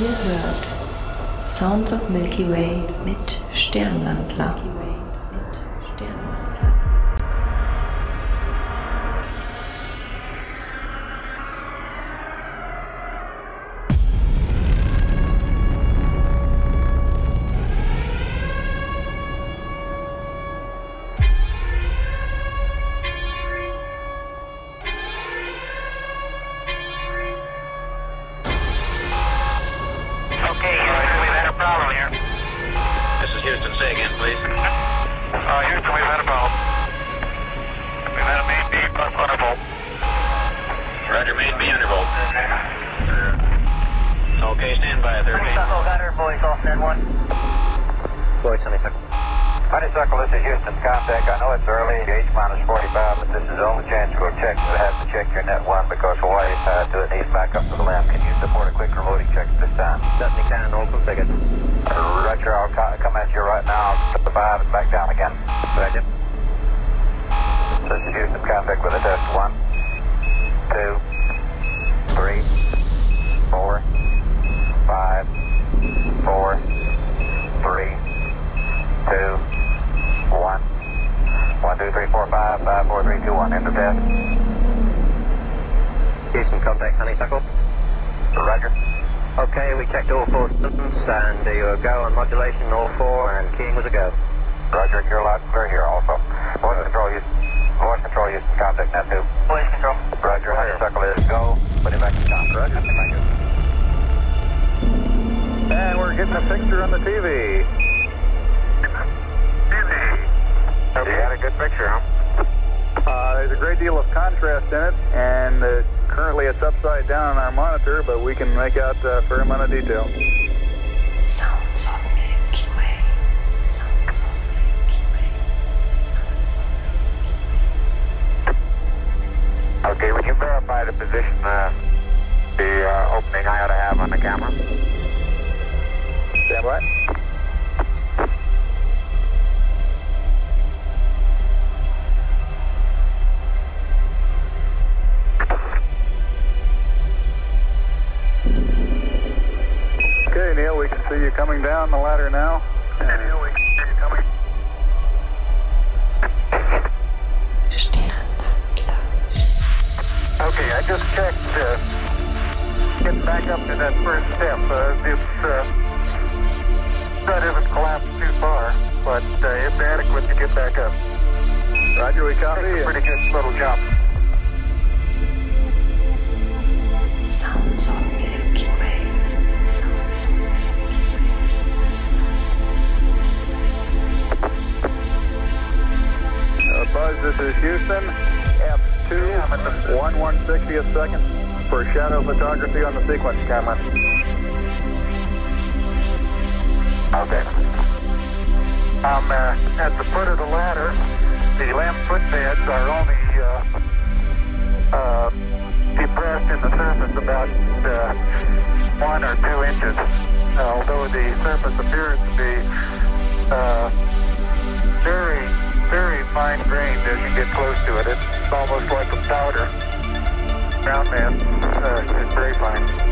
ihr hört Sounds of Milky Way mit Sternwandler. for shadow photography on the sequence camera. Okay. Um, uh, at the foot of the ladder, the lamp footbeds are only uh, uh, depressed in the surface about uh, one or two inches, although the surface appears to be uh, very, very fine-grained as you get close to it. It's almost like a powder. Ground man, uh, Grapevine.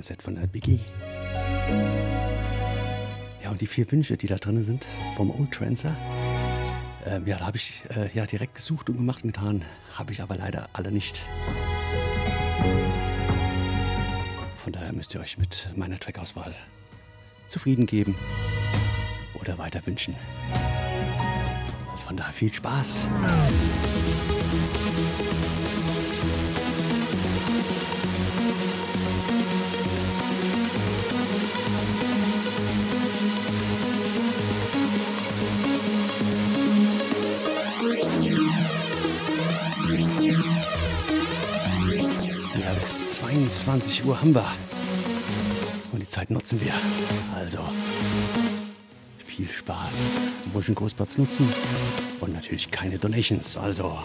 Wunderschöne Set von der Biggie. Ja, und die vier Wünsche, die da drin sind, vom Old Trancer. Ähm, ja, da habe ich äh, ja direkt gesucht und gemacht und getan. Habe ich aber leider alle nicht. Von daher müsst ihr euch mit meiner Trackauswahl zufrieden geben oder weiter wünschen. Also von daher viel Spaß. 21 Uhr haben wir. Und die Zeit nutzen wir. Also viel Spaß. Wunsch Großplatz nutzen. Und natürlich keine Donations. Also.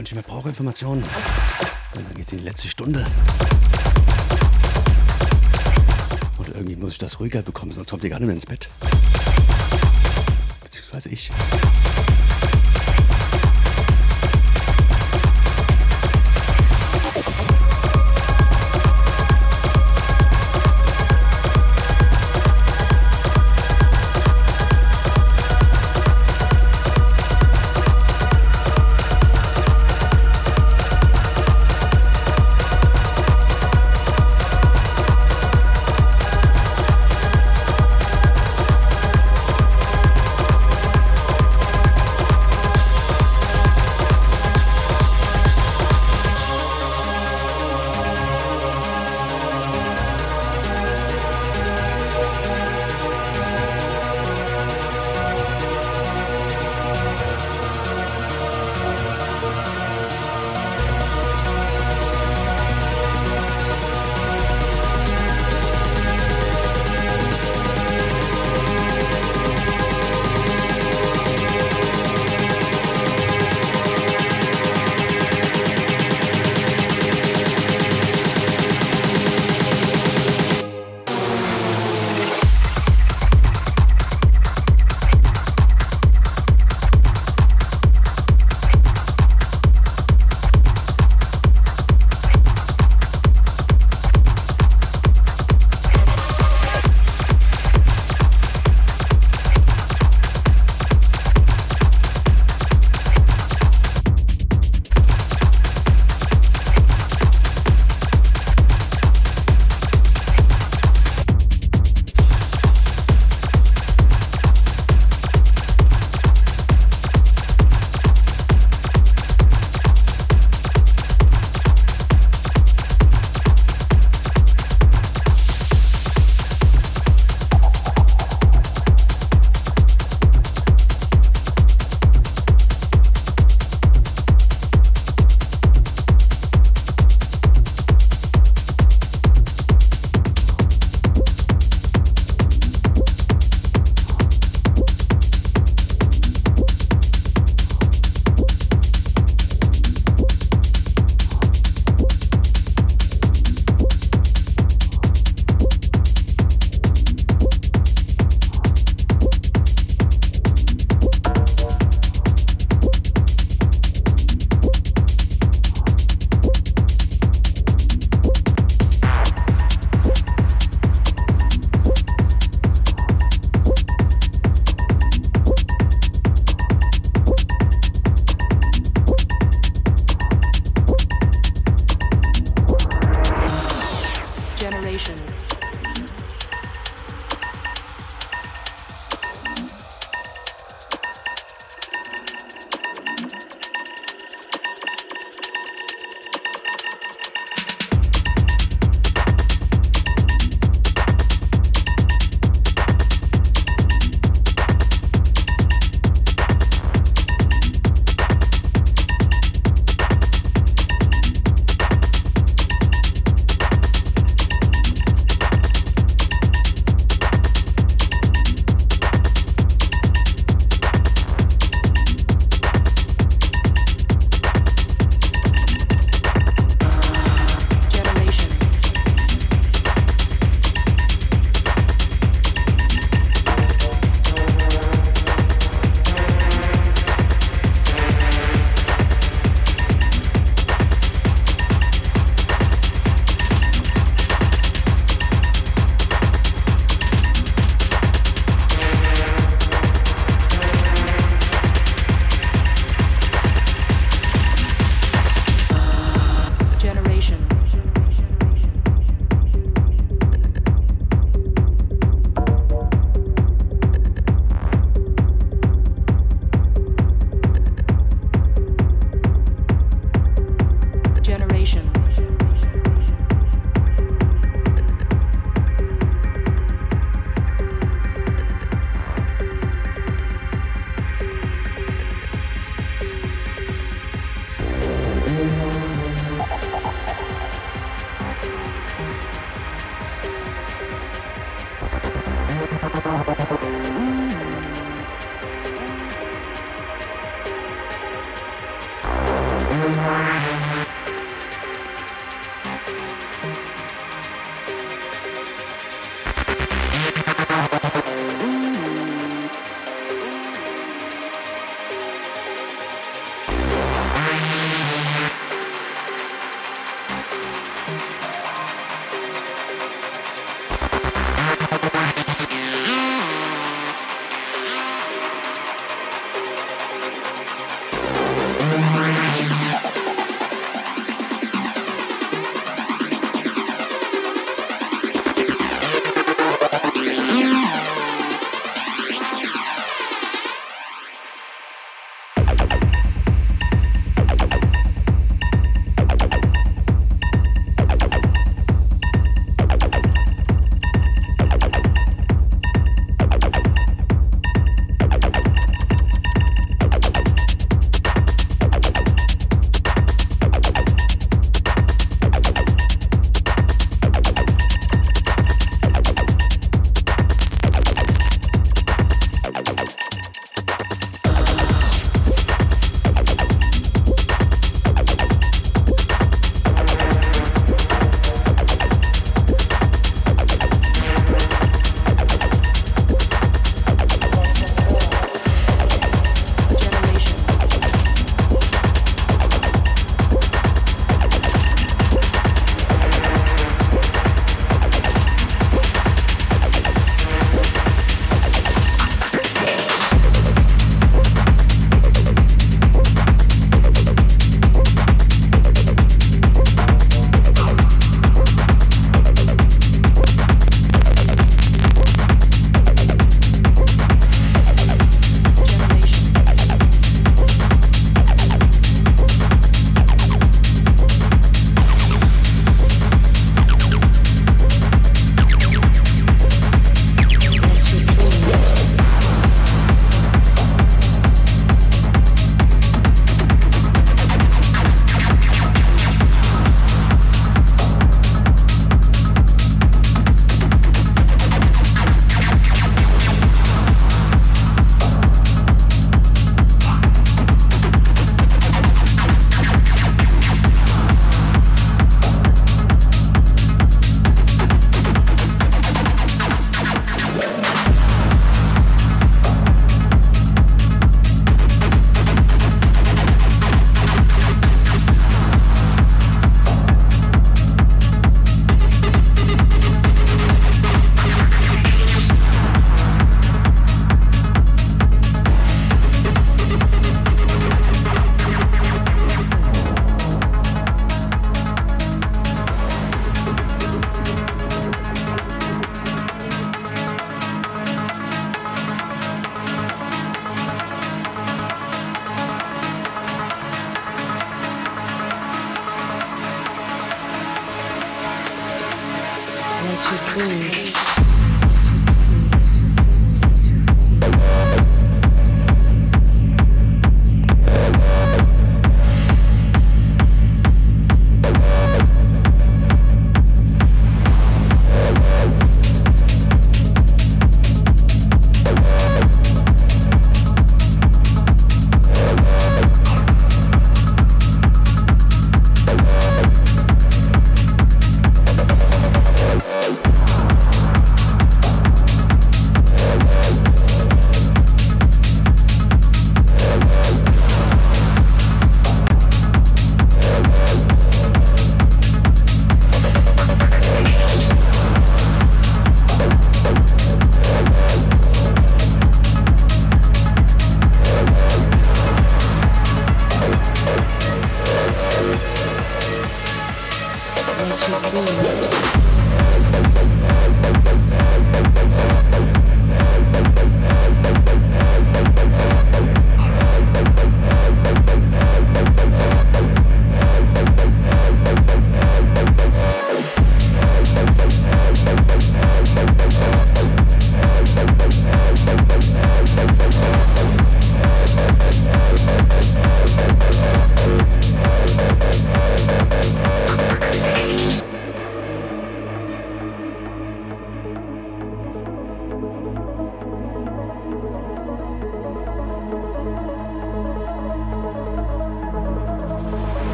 Gleich erstmal der freundliche Verbraucherinformationen. Und dann geht's in die letzte Stunde. Und irgendwie muss ich das ruhiger bekommen, sonst kommt ihr gar nicht mehr ins Bett. Beziehungsweise ich.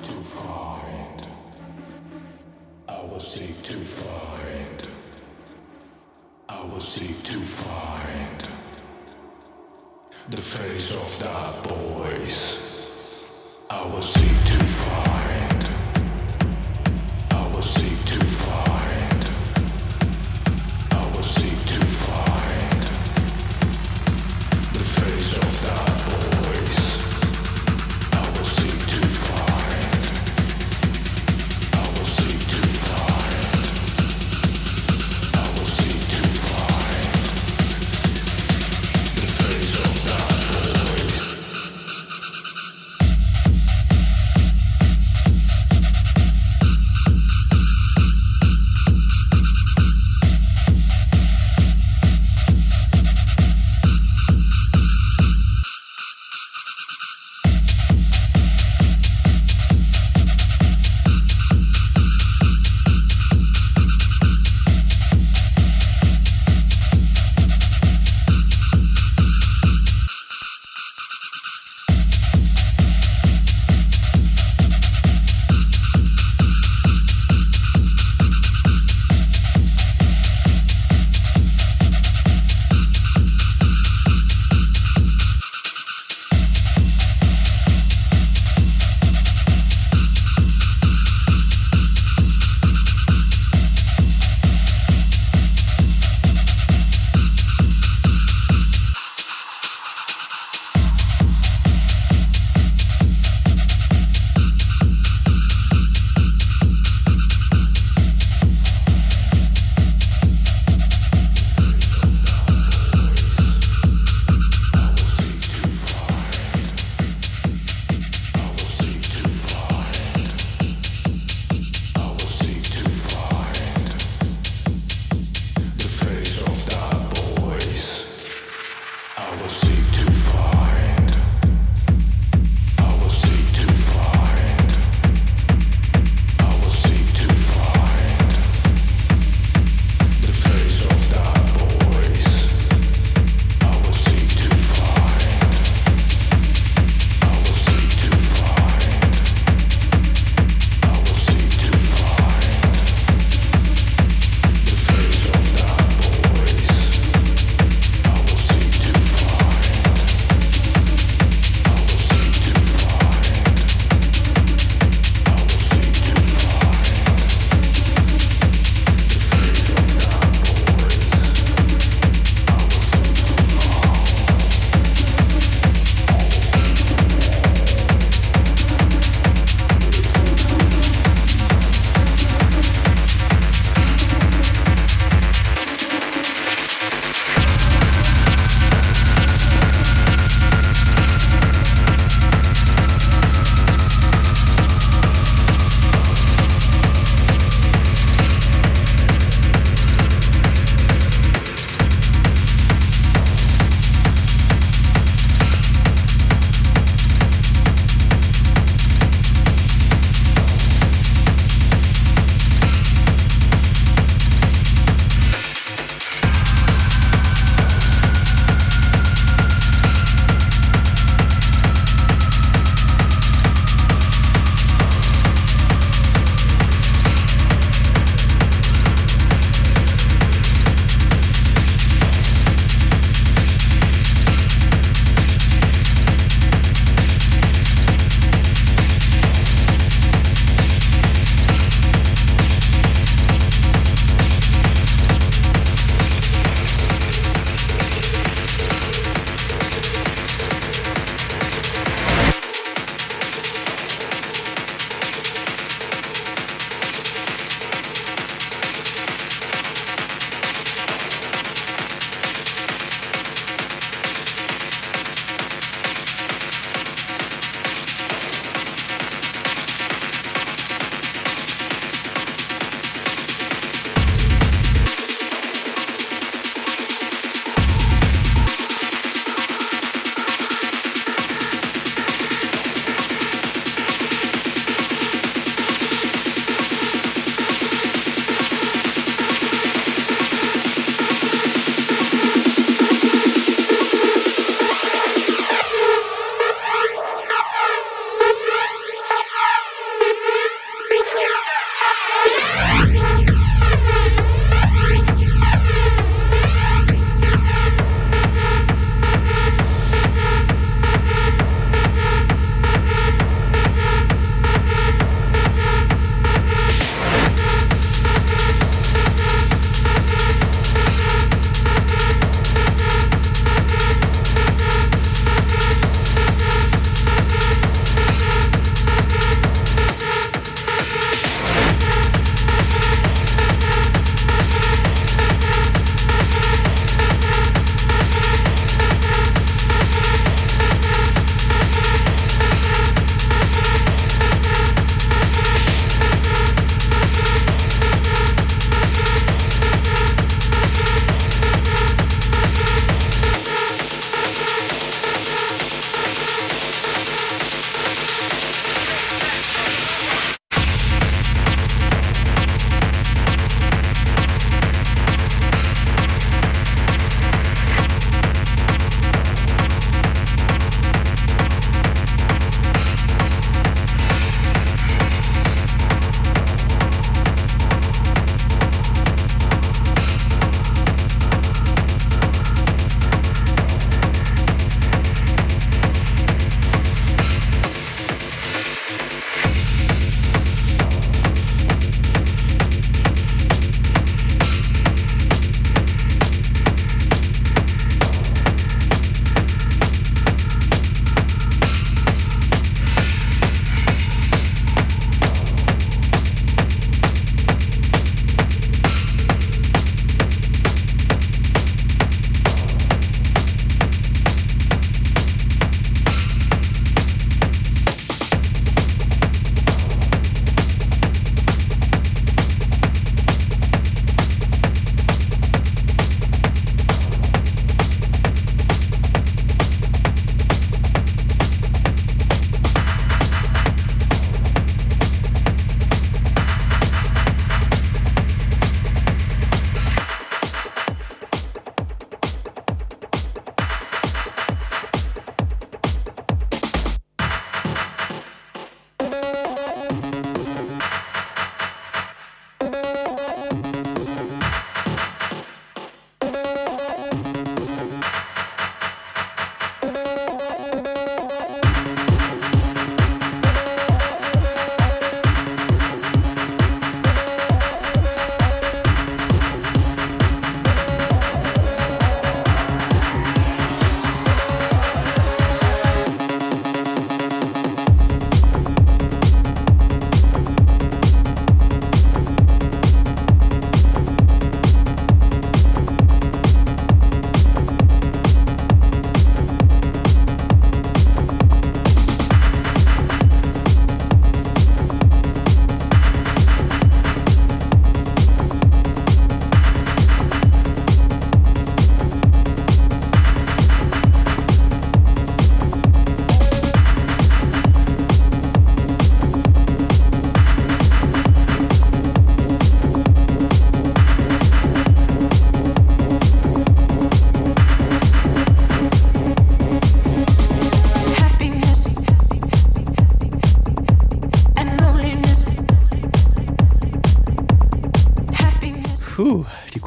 too to find. I will seek to find. I will seek to find the face of that voice. I will seek to find. I will seek to find.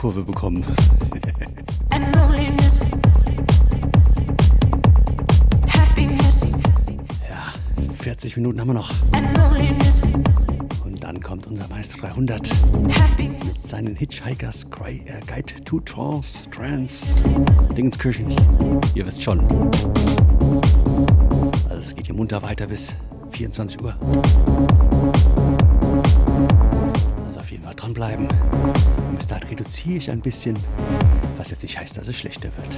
Kurve bekommen. ja, 40 Minuten haben wir noch. Und dann kommt unser Meister 300 mit seinen Hitchhikers Cry, äh, Guide to Trance, Trance, Dingenskirchens. Ihr wisst schon. Also es geht hier munter weiter bis 24 Uhr. Also auf jeden Fall dranbleiben. Dahin reduziere ich ein bisschen, was jetzt nicht heißt, dass es schlechter wird.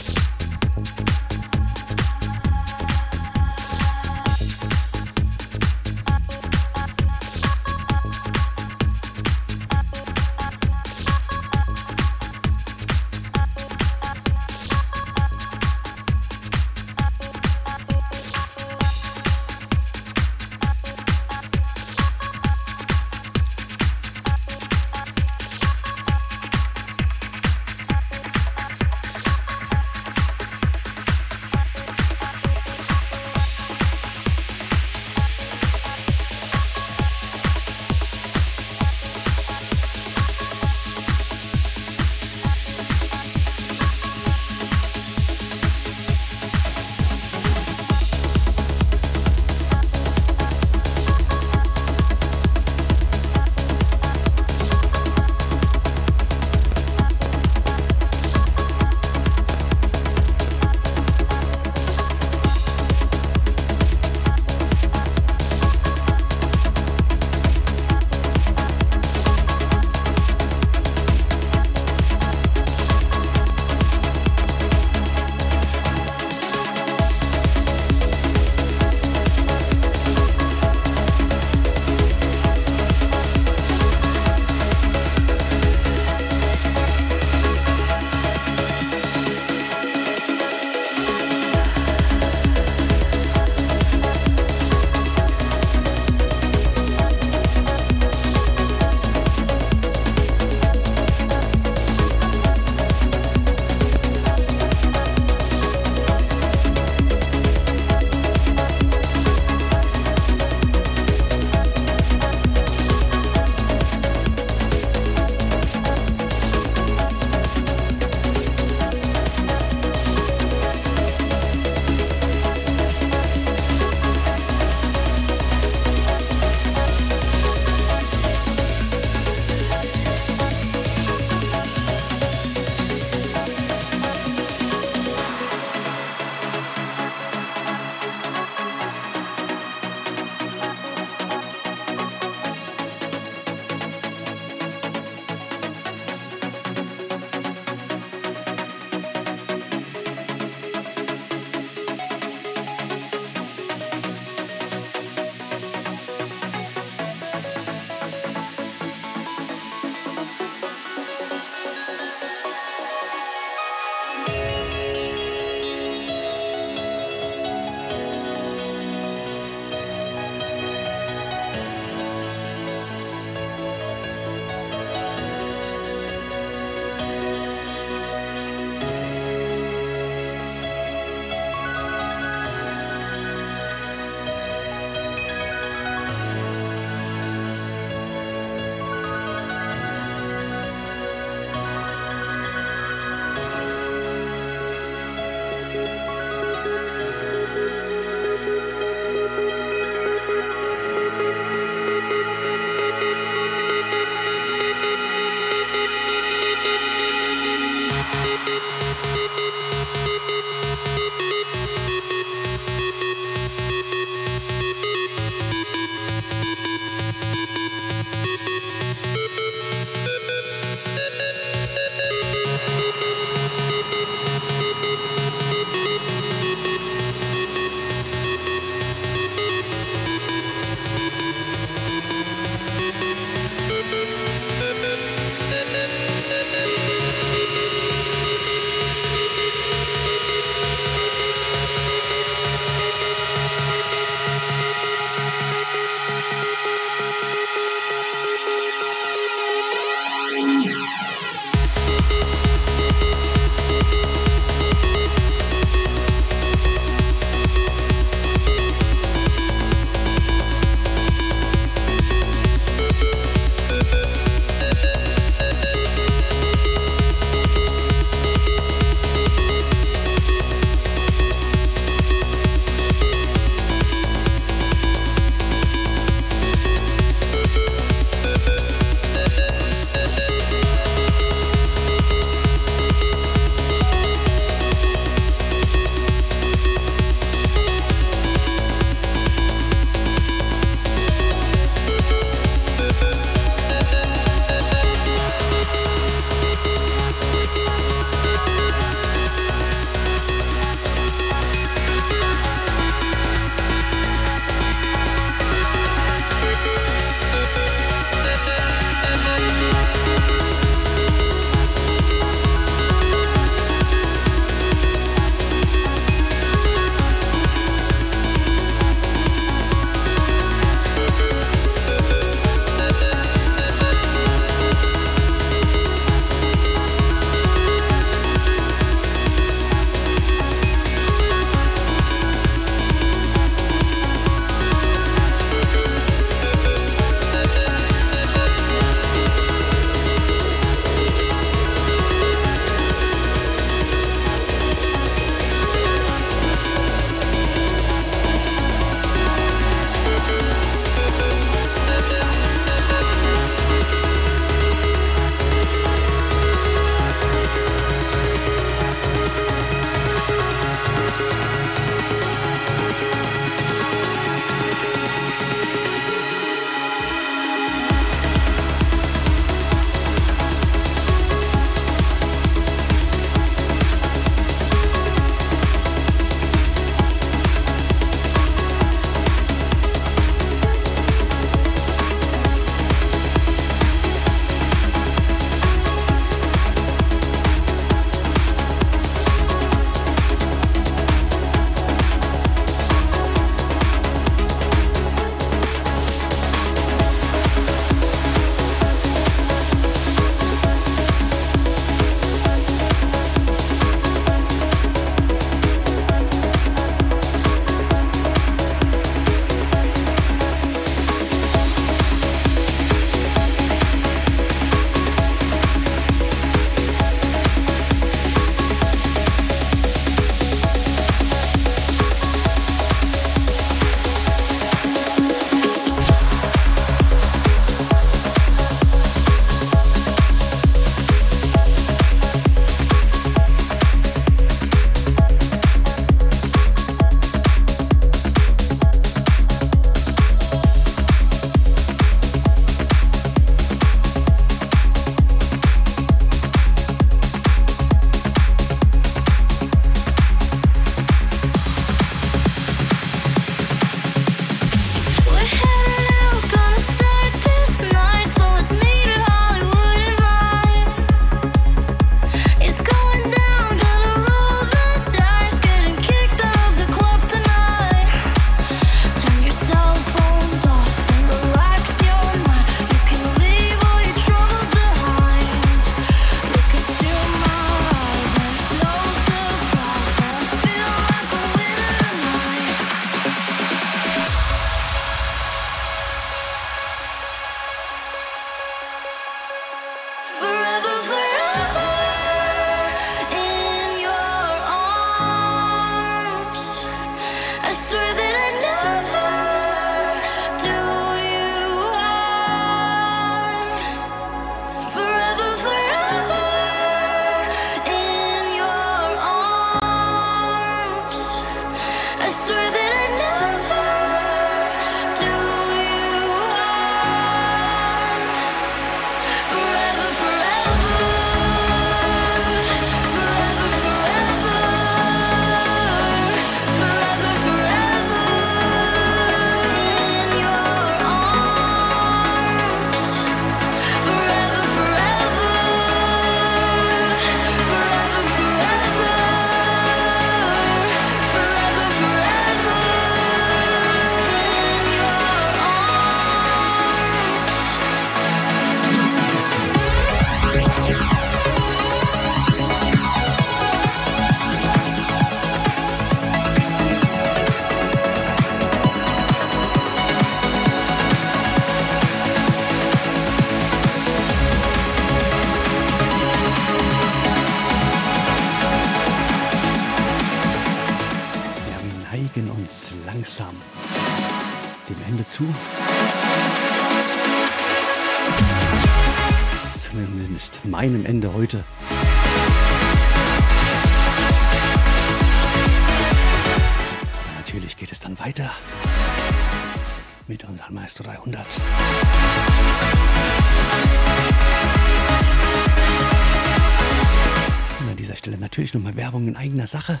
Eigener Sache.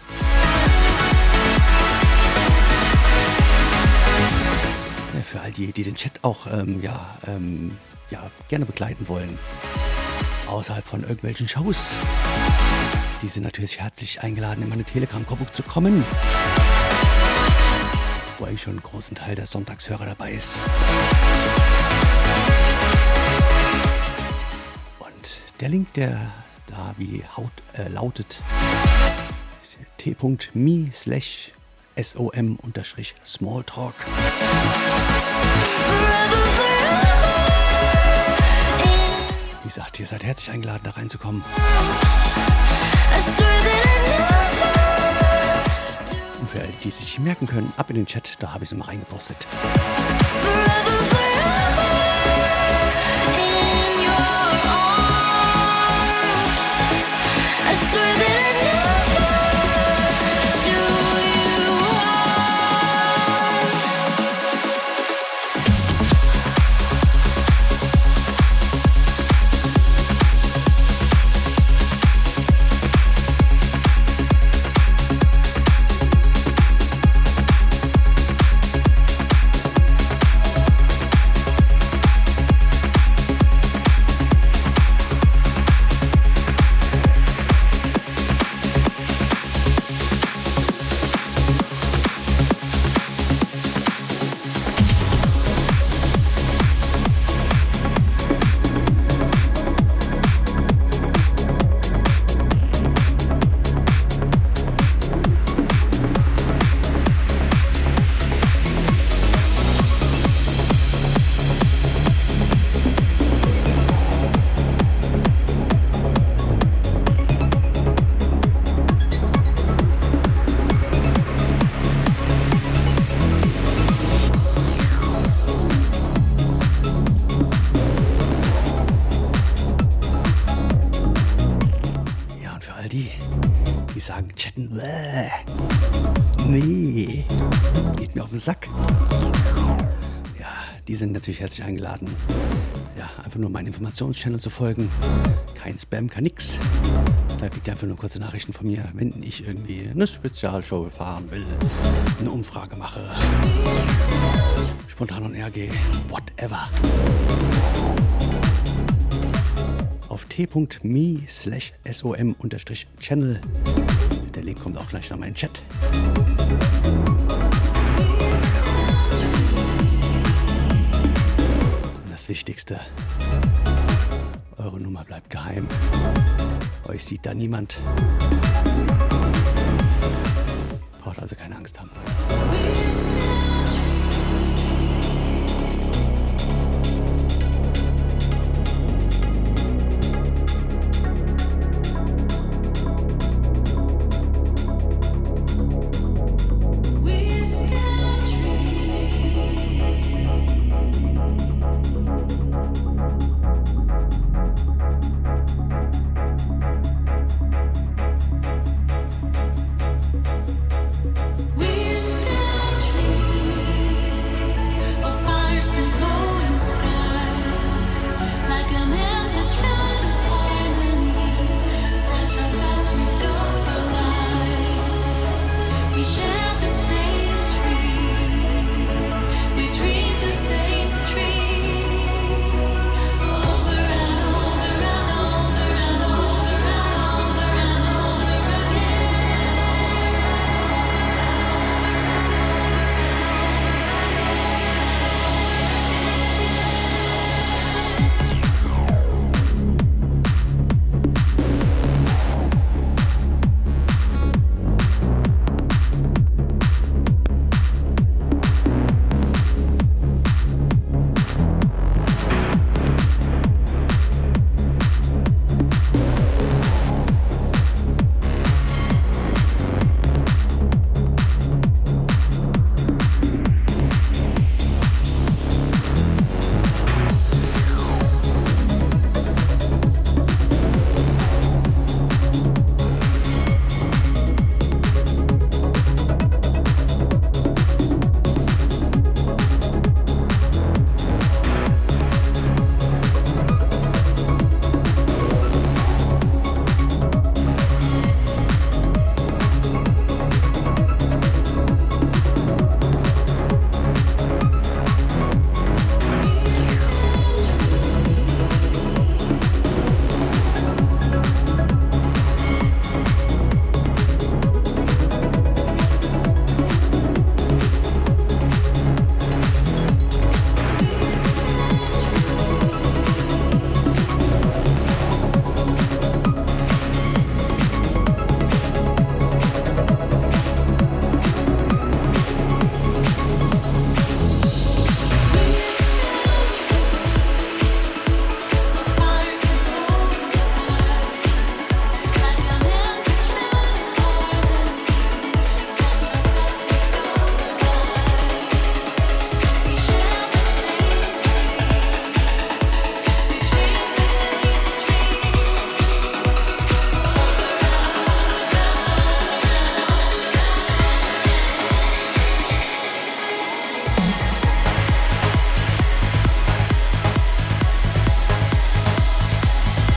Ja, für all die, die den Chat auch ähm, ja, ähm, ja, gerne begleiten wollen, außerhalb von irgendwelchen Shows. Die sind natürlich herzlich eingeladen, in meine Telegram-Gruppe zu kommen, wo eigentlich schon einen großen Teil der Sonntagshörer dabei ist. Und der Link, der da wie Haut äh, lautet t.me slash som unterstrich smalltalk. Wie gesagt, ihr seid herzlich eingeladen, da reinzukommen. Und für alle, die es sich merken können, ab in den Chat, da habe ich es immer reingepostet. Natürlich herzlich eingeladen, ja, einfach nur meinen Informationschannel zu folgen. Kein Spam, kein nix. Da kriegt ihr einfach nur kurze Nachrichten von mir, wenn ich irgendwie eine Spezialshow fahren will, eine Umfrage mache, spontan und RG, whatever auf t.me slash som unterstrich channel. Der Link kommt auch gleich nach meinem Chat. Das Wichtigste, eure Nummer bleibt geheim. Euch sieht da niemand. Braucht also keine Angst haben.